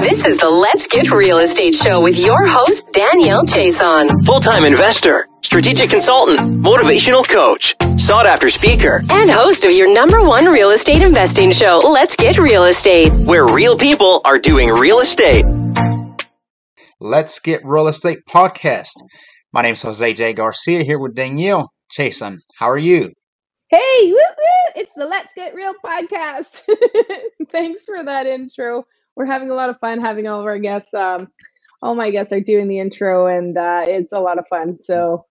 This is the Let's Get Real Estate Show with your host, Danielle Chason. Full time investor, strategic consultant, motivational coach, sought after speaker, and host of your number one real estate investing show, Let's Get Real Estate, where real people are doing real estate. Let's Get Real Estate podcast. My name is Jose J. Garcia here with Danielle Chason. How are you? Hey, woo, woo, it's the Let's Get Real podcast. Thanks for that intro. We're having a lot of fun having all of our guests. Um, all my guests are doing the intro, and uh, it's a lot of fun. So,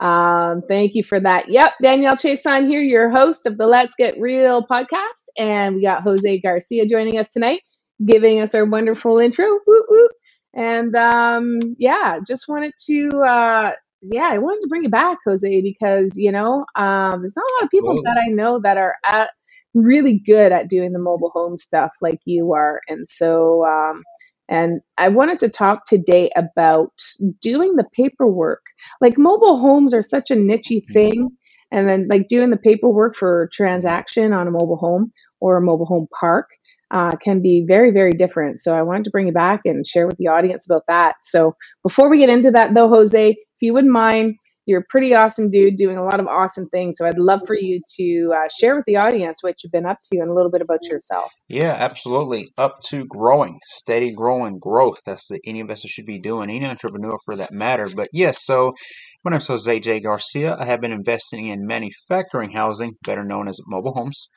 um, thank you for that. Yep, Danielle Chason here, your host of the Let's Get Real podcast, and we got Jose Garcia joining us tonight, giving us our wonderful intro. Woo, woo. And um, yeah, just wanted to uh, yeah, I wanted to bring it back, Jose, because you know, um, there's not a lot of people that I know that are at really good at doing the mobile home stuff like you are, and so um, and I wanted to talk today about doing the paperwork. Like mobile homes are such a nichey mm-hmm. thing, and then like doing the paperwork for transaction on a mobile home or a mobile home park uh, can be very, very different. So I wanted to bring you back and share with the audience about that. So before we get into that, though, Jose, if you wouldn't mind, you're a pretty awesome dude doing a lot of awesome things. So I'd love for you to uh, share with the audience what you've been up to and a little bit about yourself. Yeah, absolutely. Up to growing, steady growing growth. That's the any investor should be doing, any entrepreneur for that matter. But yes, so my name is Jose J. Garcia. I have been investing in manufacturing housing, better known as mobile homes,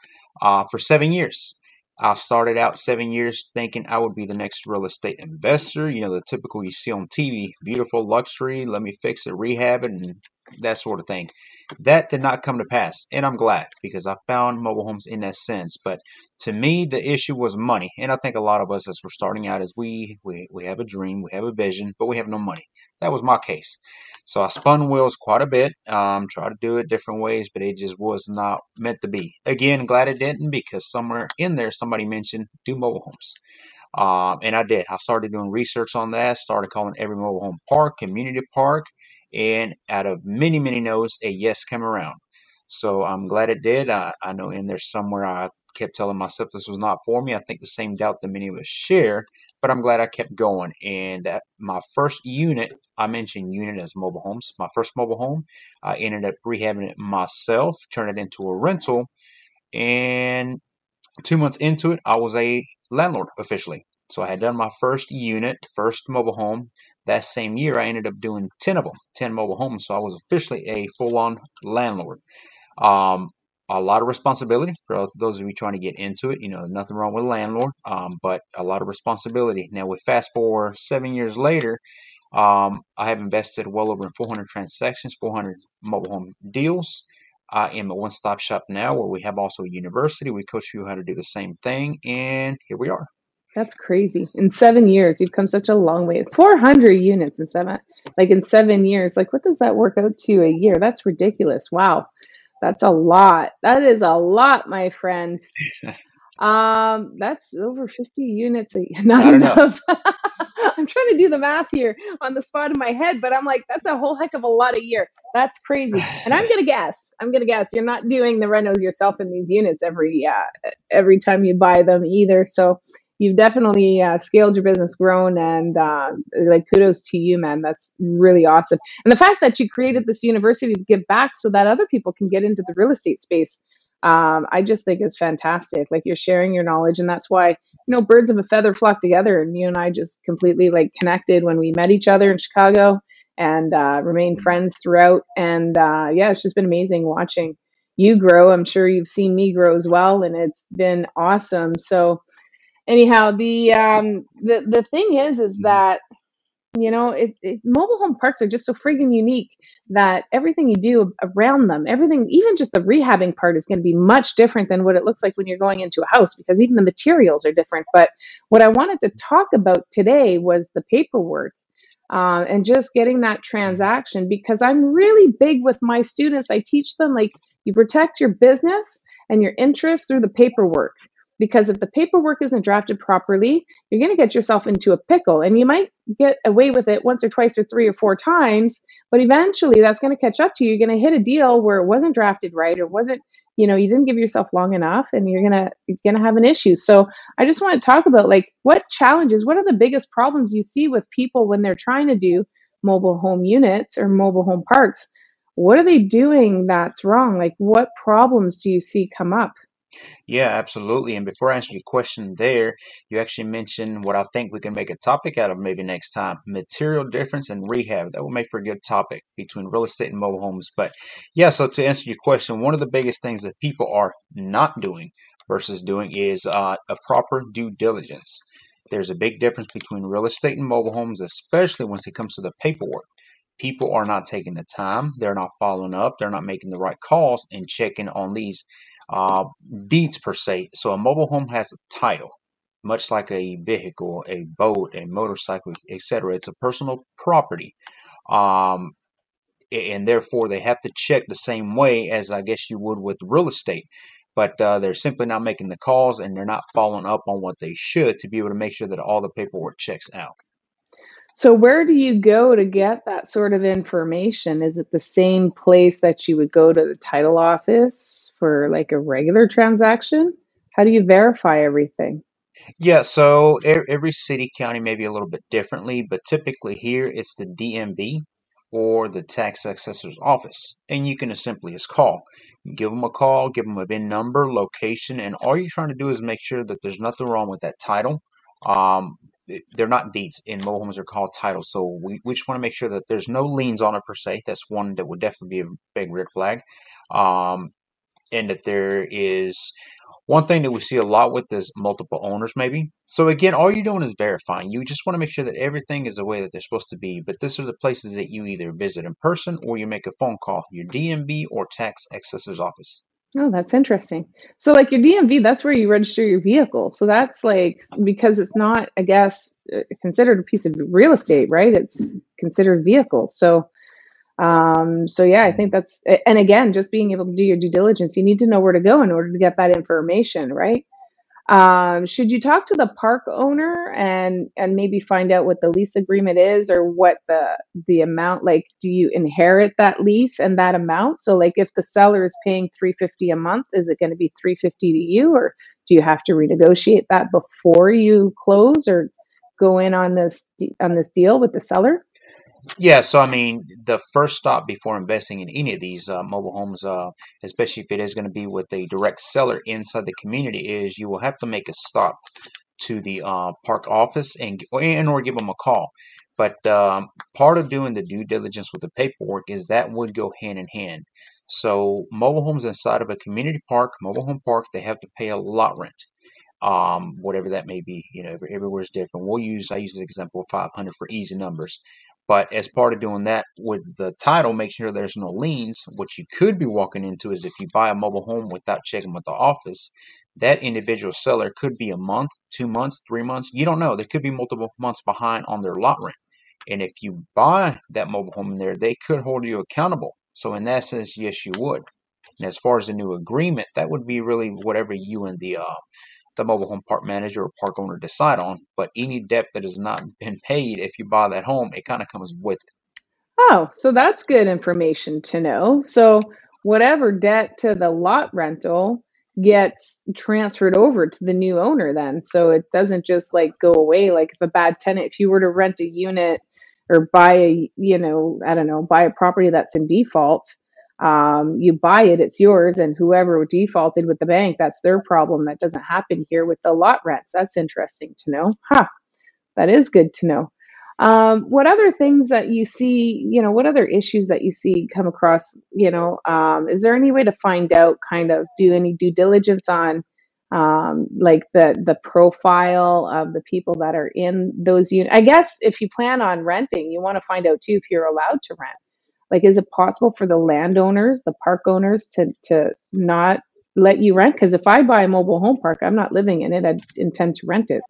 uh, for seven years. I started out seven years thinking I would be the next real estate investor. You know, the typical you see on TV beautiful luxury, let me fix it, rehab it, and that sort of thing. That did not come to pass, and I'm glad because I found mobile homes in that sense. But to me, the issue was money, and I think a lot of us, as we're starting out, is we we we have a dream, we have a vision, but we have no money. That was my case. So I spun wheels quite a bit, um, tried to do it different ways, but it just was not meant to be. Again, glad it didn't because somewhere in there somebody mentioned do mobile homes. Um, and I did. I started doing research on that, started calling every mobile home park, community park, and out of many, many no's, a yes came around. So I'm glad it did. I, I know in there somewhere I kept telling myself this was not for me. I think the same doubt that many of us share, but I'm glad I kept going. And my first unit, I mentioned unit as mobile homes. My first mobile home, I ended up rehabbing it myself, turned it into a rental. And two months into it, I was a landlord officially. So I had done my first unit, first mobile home. That same year, I ended up doing 10 of them, 10 mobile homes. So I was officially a full on landlord. Um, a lot of responsibility for those of you trying to get into it. You know, nothing wrong with landlord, um, but a lot of responsibility. Now, with fast forward seven years later, um, I have invested well over 400 transactions, 400 mobile home deals. I am a one-stop shop now where we have also a university. We coach you how to do the same thing, and here we are. That's crazy. In seven years, you've come such a long way. 400 units in seven, like in seven years. Like, what does that work out to a year? That's ridiculous. Wow. That's a lot. That is a lot, my friend. um, that's over 50 units. A, not enough. I'm trying to do the math here on the spot in my head, but I'm like, that's a whole heck of a lot a year. That's crazy. And I'm gonna guess. I'm gonna guess you're not doing the renos yourself in these units every uh, every time you buy them either. So you've definitely uh, scaled your business, grown, and uh, like kudos to you, man. That's really awesome. And the fact that you created this university to give back so that other people can get into the real estate space, um, I just think is fantastic. Like you're sharing your knowledge, and that's why you know birds of a feather flock together. And you and I just completely like connected when we met each other in Chicago and uh, remained friends throughout. And uh, yeah, it's just been amazing watching you grow. I'm sure you've seen me grow as well, and it's been awesome. So anyhow, the um the the thing is is mm-hmm. that you know it, it, mobile home parks are just so friggin' unique that everything you do around them everything even just the rehabbing part is going to be much different than what it looks like when you're going into a house because even the materials are different. But what i wanted to talk about today was the paperwork uh, and just getting that transaction because i'm really big with my students. I teach them like you protect your business and your interest through the paperwork because if the paperwork isn't drafted properly, you're going to get yourself into a pickle and you might get away with it once or twice or three or four times, but eventually that's going to catch up to you. You're going to hit a deal where it wasn't drafted right or wasn't you know you didn't give yourself long enough and you're gonna you're gonna have an issue. So i just want to talk about like what challenges what are the biggest problems you see with people when they're trying to do mobile home units or mobile home parks? What are they doing that's wrong? Like what problems do you see come up Yeah, absolutely. And before I answer your question there, you actually mentioned what I think we can make a topic out of maybe next time material difference and rehab. That will make for a good topic between real estate and mobile homes. But yeah, so to answer your question, one of the biggest things that people are not doing versus doing is uh, a proper due diligence. There's a big difference between real estate and mobile homes, especially once it comes to the paperwork. People are not taking the time, they're not following up, they're not making the right calls and checking on these uh, deeds per se. So a mobile home has a title, much like a vehicle, a boat, a motorcycle, etc. It's a personal property. Um, and therefore they have to check the same way as I guess you would with real estate. But uh, they're simply not making the calls and they're not following up on what they should to be able to make sure that all the paperwork checks out. So where do you go to get that sort of information is it the same place that you would go to the title office for like a regular transaction how do you verify everything Yeah, so every city, county may be a little bit differently, but typically here it's the DMV or the tax assessor's office. And you can simply just call. Give them a call, give them a VIN number, location, and all you're trying to do is make sure that there's nothing wrong with that title. Um, they're not deeds in mobile homes, they're called titles. So we, we just want to make sure that there's no liens on it per se. That's one that would definitely be a big red flag. Um, and that there is one thing that we see a lot with is multiple owners, maybe. So again, all you're doing is verifying. You just want to make sure that everything is the way that they're supposed to be. But these are the places that you either visit in person or you make a phone call, your DMV or tax assessor's office. Oh, that's interesting. So, like your DMV, that's where you register your vehicle. So that's like because it's not, I guess, uh, considered a piece of real estate, right? It's considered vehicle. So, um, so yeah, I think that's, and again, just being able to do your due diligence, you need to know where to go in order to get that information, right? Um, should you talk to the park owner and and maybe find out what the lease agreement is or what the the amount like do you inherit that lease and that amount? So like if the seller is paying 350 a month, is it going to be 350 to you or do you have to renegotiate that before you close or go in on this on this deal with the seller? Yeah, so I mean, the first stop before investing in any of these uh, mobile homes, uh, especially if it is going to be with a direct seller inside the community, is you will have to make a stop to the uh, park office and and or give them a call. But um, part of doing the due diligence with the paperwork is that would go hand in hand. So mobile homes inside of a community park, mobile home park, they have to pay a lot rent um, whatever that may be. You know, every, everywhere's different. We'll use I use the example of 500 for easy numbers. But as part of doing that with the title, make sure there's no liens. What you could be walking into is if you buy a mobile home without checking with the office, that individual seller could be a month, two months, three months. You don't know. They could be multiple months behind on their lot rent. And if you buy that mobile home in there, they could hold you accountable. So in that sense, yes, you would. And as far as the new agreement, that would be really whatever you and the uh, the mobile home park manager or park owner decide on. But any debt that has not been paid, if you buy that home, it kind of comes with it. Oh, so that's good information to know. So whatever debt to the lot rental gets transferred over to the new owner then. So it doesn't just like go away like if a bad tenant if you were to rent a unit or buy a you know, I don't know, buy a property that's in default, um you buy it, it's yours and whoever defaulted with the bank, that's their problem. That doesn't happen here with the lot rents. That's interesting to know. Huh. That is good to know. Um, what other things that you see, you know, what other issues that you see come across, you know, um, is there any way to find out, kind of do any due diligence on, um, like the the profile of the people that are in those units? I guess if you plan on renting, you want to find out too if you're allowed to rent. Like, is it possible for the landowners, the park owners, to to not let you rent? Because if I buy a mobile home park, I'm not living in it. I intend to rent it.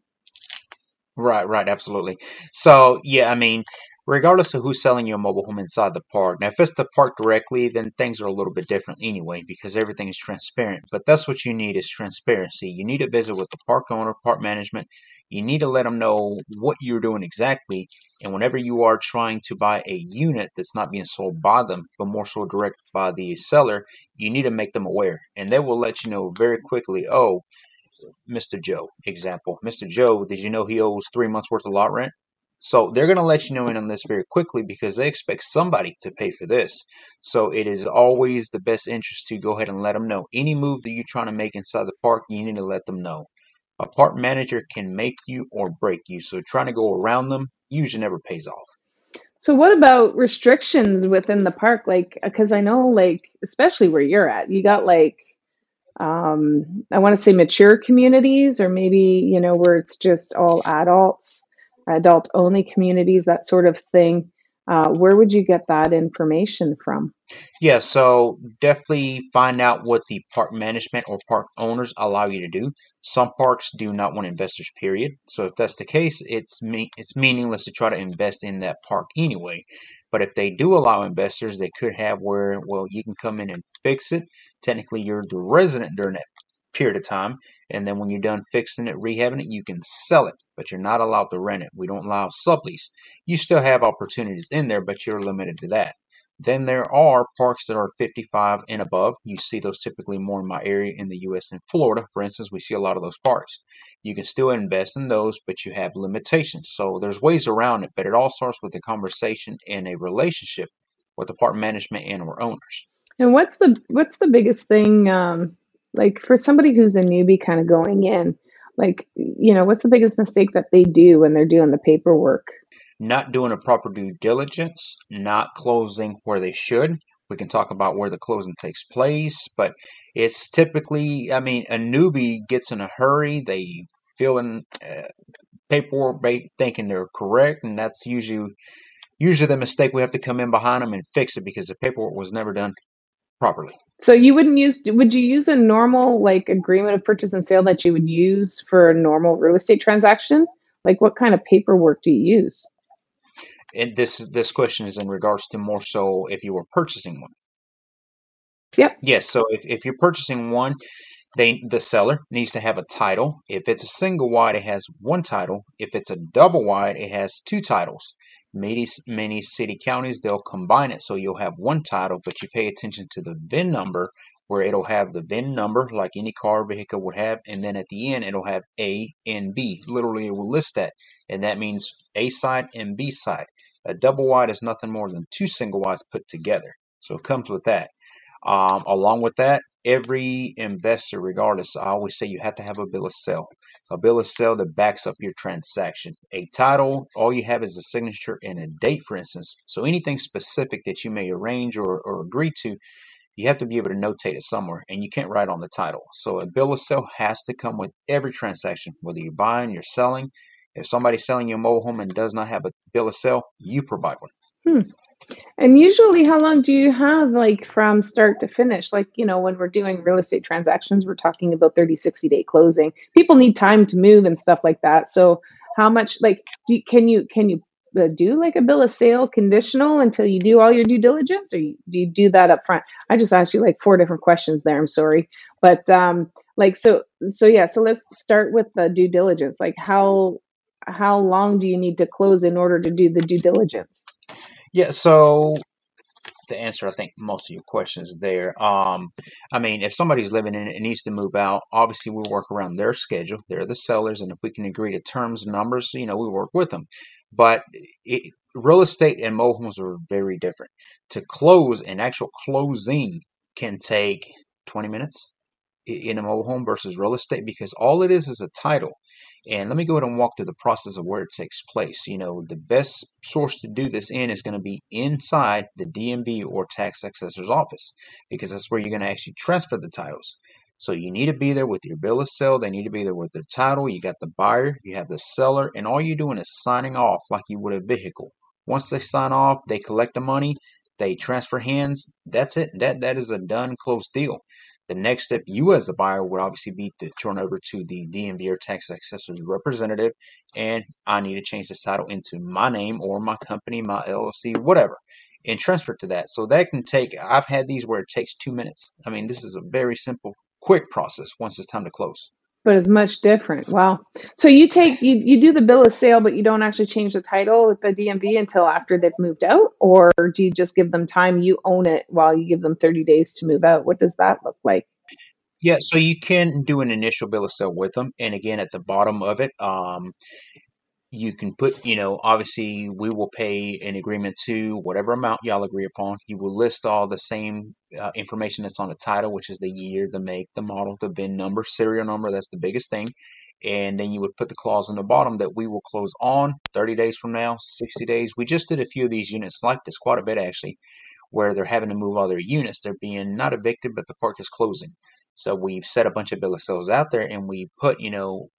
Right, right, absolutely. So, yeah, I mean, regardless of who's selling you a mobile home inside the park, now if it's the park directly, then things are a little bit different anyway because everything is transparent. But that's what you need is transparency. You need to visit with the park owner, park management. You need to let them know what you're doing exactly. And whenever you are trying to buy a unit that's not being sold by them, but more so direct by the seller, you need to make them aware. And they will let you know very quickly, oh, Mr. Joe, example. Mr. Joe, did you know he owes three months worth of lot rent? So they're going to let you know in on this very quickly because they expect somebody to pay for this. So it is always the best interest to go ahead and let them know. Any move that you're trying to make inside the park, you need to let them know. A park manager can make you or break you. So trying to go around them usually never pays off. So what about restrictions within the park? Like, because I know, like, especially where you're at, you got like, um, I want to say mature communities, or maybe you know where it's just all adults, adult only communities, that sort of thing. Uh, where would you get that information from? Yeah, so definitely find out what the park management or park owners allow you to do. Some parks do not want investors, period. So if that's the case, it's me it's meaningless to try to invest in that park anyway. But if they do allow investors, they could have where well you can come in and fix it. Technically, you're the resident during that period of time, and then when you're done fixing it, rehabbing it, you can sell it, but you're not allowed to rent it. We don't allow sublease. You still have opportunities in there, but you're limited to that. Then there are parks that are 55 and above. You see those typically more in my area in the US and Florida. For instance, we see a lot of those parks. You can still invest in those, but you have limitations. So there's ways around it, but it all starts with a conversation and a relationship with the park management and our owners. And what's the what's the biggest thing um, like for somebody who's a newbie kind of going in? Like, you know, what's the biggest mistake that they do when they're doing the paperwork? not doing a proper due diligence, not closing where they should. We can talk about where the closing takes place, but it's typically, I mean, a newbie gets in a hurry. They fill in uh, paperwork thinking they're correct, and that's usually usually the mistake. We have to come in behind them and fix it because the paperwork was never done properly. So you wouldn't use would you use a normal like agreement of purchase and sale that you would use for a normal real estate transaction? Like what kind of paperwork do you use? and this this question is in regards to more so if you were purchasing one. Yep. Yes. So if, if you're purchasing one, they the seller needs to have a title. If it's a single wide, it has one title. If it's a double wide, it has two titles. Many many city counties they'll combine it so you'll have one title, but you pay attention to the VIN number where it'll have the VIN number like any car vehicle would have, and then at the end it'll have A and B. Literally, it will list that, and that means A side and B side. A double wide is nothing more than two single wides put together. So it comes with that. Um, along with that, every investor, regardless, I always say you have to have a bill of sale. A bill of sale that backs up your transaction. A title, all you have is a signature and a date, for instance. So anything specific that you may arrange or, or agree to, you have to be able to notate it somewhere, and you can't write on the title. So a bill of sale has to come with every transaction, whether you're buying, you're selling. If somebody's selling you a mobile home and does not have a bill of sale, you provide one. Hmm. And usually, how long do you have, like from start to finish? Like, you know, when we're doing real estate transactions, we're talking about 30, 60 day closing. People need time to move and stuff like that. So, how much, like, do, can you, can you uh, do like a bill of sale conditional until you do all your due diligence or you, do you do that up front i just asked you like four different questions there i'm sorry but um like so so yeah so let's start with the due diligence like how how long do you need to close in order to do the due diligence yeah so to answer, I think most of your questions there. Um, I mean, if somebody's living in it and needs to move out, obviously we work around their schedule. They're the sellers, and if we can agree to terms and numbers, you know, we work with them. But it, real estate and mobile homes are very different. To close, an actual closing can take 20 minutes in a mobile home versus real estate because all it is is a title. And let me go ahead and walk through the process of where it takes place. You know, the best source to do this in is going to be inside the DMV or tax assessor's office because that's where you're going to actually transfer the titles. So you need to be there with your bill of sale. They need to be there with their title. You got the buyer, you have the seller, and all you're doing is signing off like you would a vehicle. Once they sign off, they collect the money, they transfer hands. That's it. That that is a done, closed deal. The next step, you as the buyer, would obviously be to turn over to the DMV or tax assessor's representative, and I need to change the title into my name or my company, my LLC, whatever, and transfer to that. So that can take. I've had these where it takes two minutes. I mean, this is a very simple quick process once it's time to close. But it's much different. Wow. So you take you, you do the bill of sale, but you don't actually change the title with the DMV until after they've moved out, or do you just give them time? You own it while you give them thirty days to move out. What does that look like? Yeah, so you can do an initial bill of sale with them, and again, at the bottom of it, um, you can put, you know, obviously we will pay an agreement to whatever amount y'all agree upon. You will list all the same uh, information that's on the title, which is the year, the make, the model, the VIN number, serial number. That's the biggest thing. And then you would put the clause on the bottom that we will close on 30 days from now, 60 days. We just did a few of these units like this, quite a bit actually, where they're having to move all their units. They're being not evicted, but the park is closing. So we've set a bunch of bill of sales out there and we put, you know,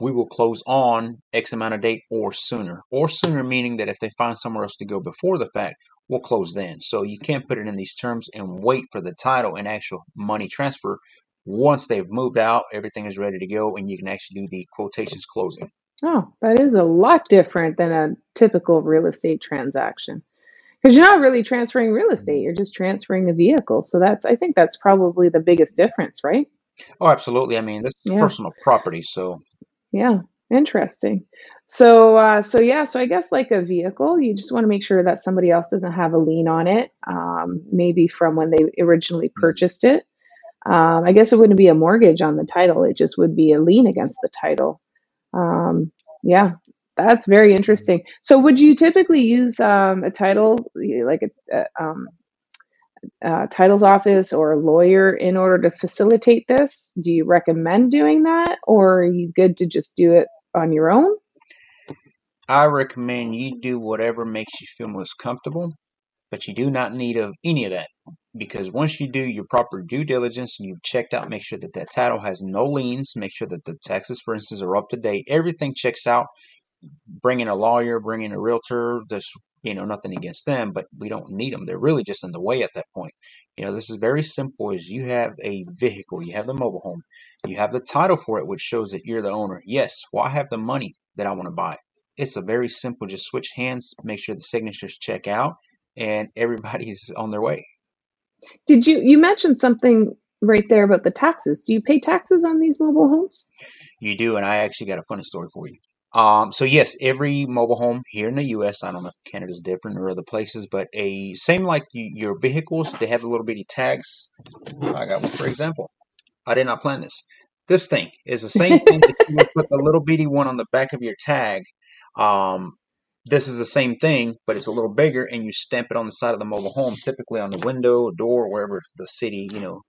we will close on X amount of date or sooner. Or sooner meaning that if they find somewhere else to go before the fact, we'll close then. So you can't put it in these terms and wait for the title and actual money transfer. Once they've moved out, everything is ready to go, and you can actually do the quotations closing. Oh, that is a lot different than a typical real estate transaction. Because you're not really transferring real mm-hmm. estate, you're just transferring a vehicle. So that's I think that's probably the biggest difference, right? Oh, absolutely. I mean, this is Yeah. personal property, so Yeah, interesting. So, uh, so yeah, so I guess like a vehicle, you just want to make sure that somebody else doesn't have a lien on it, um, maybe from when they originally purchased it. Um, I guess it wouldn't be a mortgage on the title; it just would be a lien against the title. Um, yeah, that's very interesting. So, would you typically use um, a title like a, a um, uh, titles office or a lawyer in order to facilitate this? Do you recommend doing that, or are you good to just do it on your own? I recommend you do whatever makes you feel most comfortable, but you do not need of any of that because once you do your proper due diligence and you've checked out, make sure that that title has no liens, make sure that the taxes, for instance, are up to date. Everything checks out. Bring in a lawyer, bring in a realtor. There's you know nothing against them, but we don't need them. They're really just in the way at that point. You know, this is very simple. As you have a vehicle, you have the mobile home, you have the title for it, which shows that you're the owner. Yes, well, I have the money that I want to buy. It's a very simple. Just switch hands, make sure the signatures check out, and everybody's on their way. Did you you mentioned something right there about the taxes? Do you pay taxes on these mobile homes? You do, and I actually got a funny story for you. Um, so yes, every mobile home here in the U.S. I don't know if Canada's different or other places, but a same like you, your vehicles, they have a little bitty tags. I got one for example. I did not plan this. This thing is the same thing that you would put the little bitty one on the back of your tag. Um, this is the same thing, but it's a little bigger, and you stamp it on the side of the mobile home, typically on the window, door, wherever the city, you know,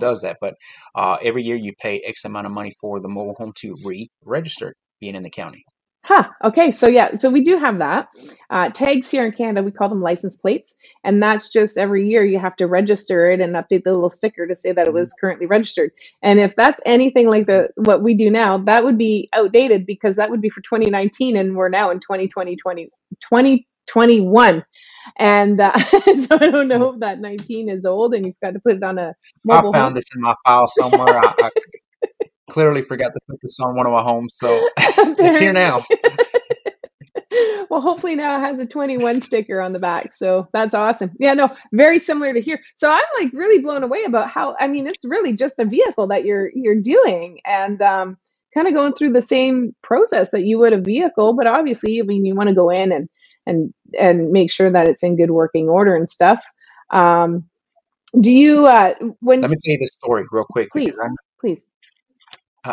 does that. But uh, every year you pay X amount of money for the mobile home to re-register being in the county. Huh. Okay. So yeah. So we do have that. Uh, tags here in Canada, we call them license plates, and that's just every year you have to register it and update the little sticker to say that it was currently registered. And if that's anything like the what we do now, that would be outdated because that would be for 2019, and we're now in 2020, 20, 2021. And uh, so I don't know if that 19 is old, and you've got to put it on a I found this in my file somewhere. I, I clearly forgot to put this on one of my homes, so it's here now. well, hopefully now it has a 21 sticker on the back. So that's awesome. Yeah, no, very similar to here. So I'm like really blown away about how I mean it's really just a vehicle that you're you're doing and um kind of going through the same process that you would a vehicle, but obviously I mean you want to go in and and and make sure that it's in good working order and stuff. Um do you uh when Let me tell you this story real quick because please I, please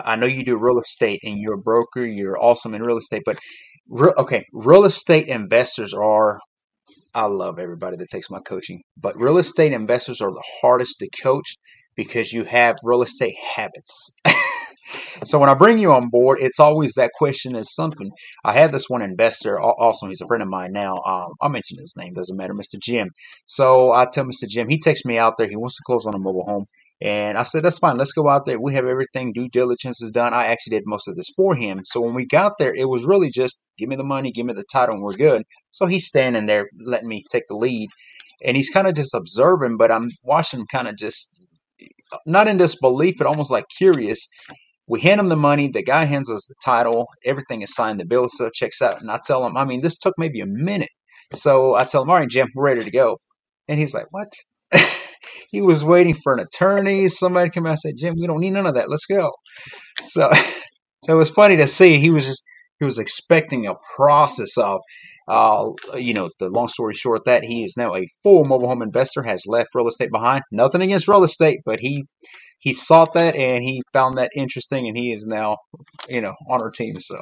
I know you do real estate and you're a broker. You're awesome in real estate, but re- okay, real estate investors are. I love everybody that takes my coaching, but real estate investors are the hardest to coach because you have real estate habits. so when I bring you on board, it's always that question is something. I had this one investor, also he's a friend of mine now. Um, I'll mention his name, doesn't matter, Mr. Jim. So I tell Mr. Jim, he takes me out there. He wants to close on a mobile home. And I said, that's fine. Let's go out there. We have everything. Due diligence is done. I actually did most of this for him. So when we got there, it was really just give me the money, give me the title, and we're good. So he's standing there letting me take the lead. And he's kind of just observing, but I'm watching him kind of just not in disbelief, but almost like curious. We hand him the money. The guy hands us the title. Everything is signed. The bill sale checks out. And I tell him, I mean, this took maybe a minute. So I tell him, all right, Jim, we're ready to go. And he's like, what? he was waiting for an attorney. Somebody come out and said, Jim, we don't need none of that. Let's go. so so it was funny to see. He was just he was expecting a process of uh, you know, the long story short, that he is now a full mobile home investor, has left real estate behind. Nothing against real estate, but he he sought that and he found that interesting, and he is now, you know, on our team. So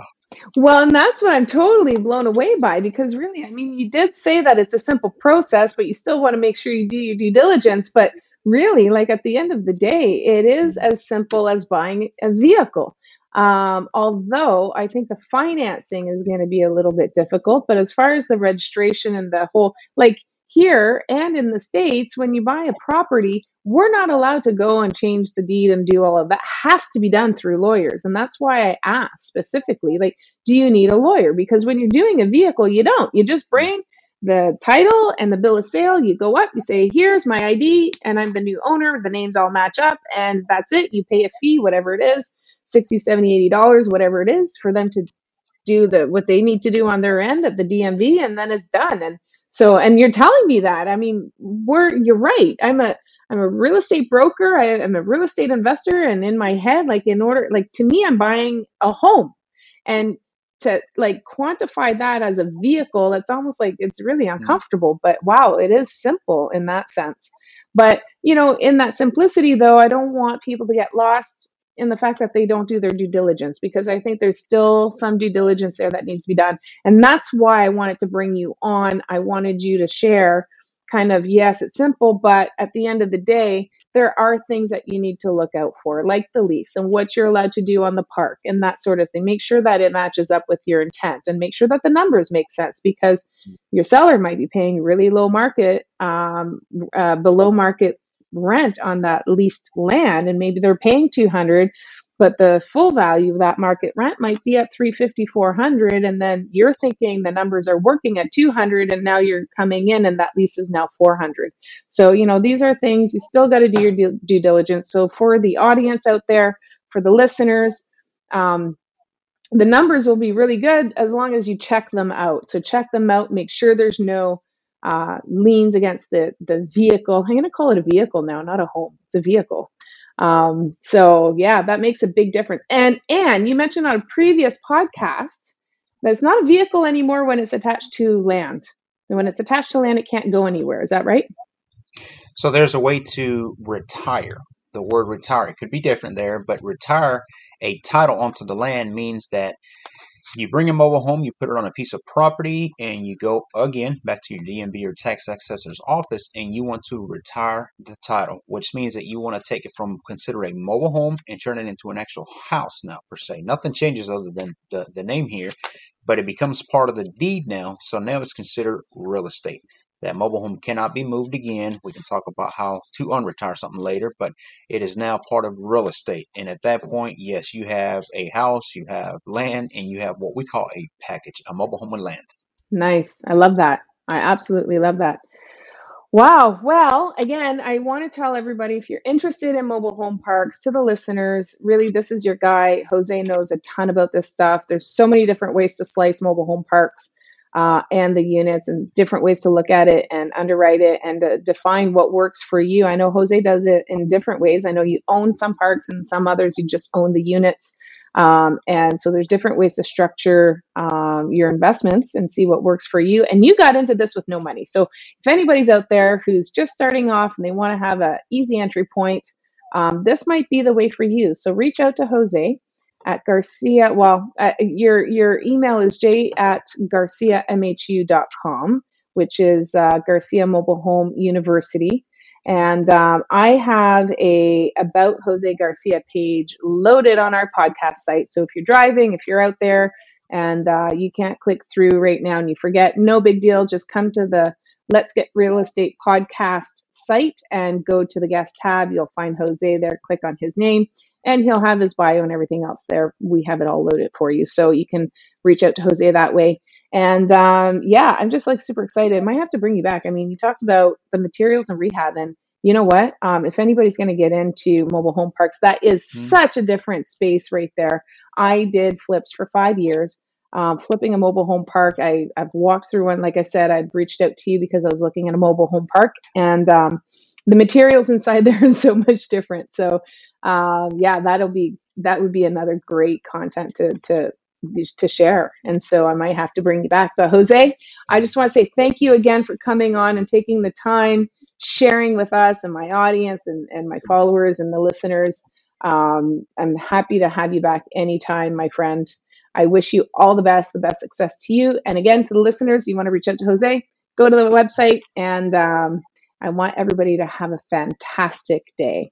Well, and that's what I'm totally blown away by because really, I mean, you did say that it's a simple process, but you still want to make sure you do your due diligence. But really, like at the end of the day, it is as simple as buying a vehicle. Um, although I think the financing is going to be a little bit difficult, but as far as the registration and the whole, like here and in the States, when you buy a property, we're not allowed to go and change the deed and do all of that. Has to be done through lawyers. And that's why I asked specifically, like, do you need a lawyer? Because when you're doing a vehicle, you don't. You just bring the title and the bill of sale, you go up, you say, here's my ID, and I'm the new owner. The names all match up, and that's it. You pay a fee, whatever it is 60 70 80 dollars whatever it is for them to do the what they need to do on their end at the dmv and then it's done and so and you're telling me that i mean we're you're right i'm a i'm a real estate broker I, i'm a real estate investor and in my head like in order like to me i'm buying a home and to like quantify that as a vehicle that's almost like it's really mm, uncomfortable but wow it is simple in that sense but you know in that simplicity though i don't want people to get lost in the fact that they don't do their due diligence because I think there's still some due diligence there that needs to be done. And that's why I wanted to bring you on. I wanted you to share kind of, yes, it's simple, but at the end of the day, there are things that you need to look out for, like the lease and what you're allowed to do on the park and that sort of thing. Make sure that it matches up with your intent and make sure that the numbers make sense because your seller might be paying really low market, um, uh, below market rent on that leased land and maybe they're paying 200 but the full value of that market rent might be at 350 400 and then you're thinking the numbers are working at 200 and now you're coming in and that lease is now 400 so you know these are things you still got to do your due, diligence so for the audience out there for the listeners um, the numbers will be really good as long as you check them out so check them out make sure there's no uh, liens against the the vehicle. I'm going to call it a vehicle now, not a home. It's a vehicle. Um, so yeah, that makes a big difference. And and you mentioned on a previous podcast that it's not a vehicle anymore when it's attached to land. And when it's attached to land, it can't go anywhere. Is that right? so there's a way to retire. The word retire it could be different there, but retire a title onto the land means that you bring a mobile home, you put it on a piece of property, and you go again back to your DMV or tax assessor's office, and you want to retire the title, which means that you want to take it from consider a mobile home and turn it into an actual house now, per se. Nothing changes other than the, the name here, but it becomes part of the deed now, so now it's considered real estate. That mobile home cannot be moved again. We can talk about how to unretire something later, but it is now part of real estate. And at that point, yes, you have a house, you have land, and you have what we call a package, a mobile home and land. Nice. I love that. I absolutely love that. Wow. Well, again, I want to tell everybody if you're interested in mobile home parks, to the listeners, really, this is your guy. Jose knows a ton about this stuff. There's so many different ways to slice mobile home parks uh, and the units and different ways to look at it and underwrite it and uh, define what works for you. I know Jose does it in different ways. I know you own some parks and some others you just own the units. Um, and so there's different ways to structure um, your investments and see what works for you. And you got into this with no money. So if anybody's out there who's just starting off and they want to have an easy entry point, um, this might be the way for you. So reach out to Jose at Garcia. Well, uh, your your email is j at garciamhu.com, which is uh, Garcia Mobile Home University. And um, I have a about Jose Garcia page loaded on our podcast site. So if you're driving, if you're out there and uh, you can't click through right now and you forget, no big deal. Just come to the Let's Get Real Estate podcast site and go to the guest tab. You'll find Jose there. Click on his name and he'll have his bio and everything else there. We have it all loaded for you. So you can reach out to Jose that way. And um, yeah, I'm just like super excited. Might have to bring you back. I mean, you talked about the materials and rehab, and you know what? Um, if anybody's going to get into mobile home parks, that is Mm. such a different space right there. I did flips for five years. Um, flipping a mobile home park, I, I've walked through one. Like I said, I'd reached out to you because I was looking at a mobile home park, and um, the materials inside there is so much different. So um, yeah, that'll be that would be another great content to to to share. And so I might have to bring you back. But Jose, I just want to say thank you again for coming on and taking the time, sharing with us and my audience and, and my followers and the listeners. Um, I'm happy to have you back anytime, my friend. I wish you all the best, the best success to you. And again, to the listeners, you want to reach out to Jose, go to the website. And um, I want everybody to have a fantastic day.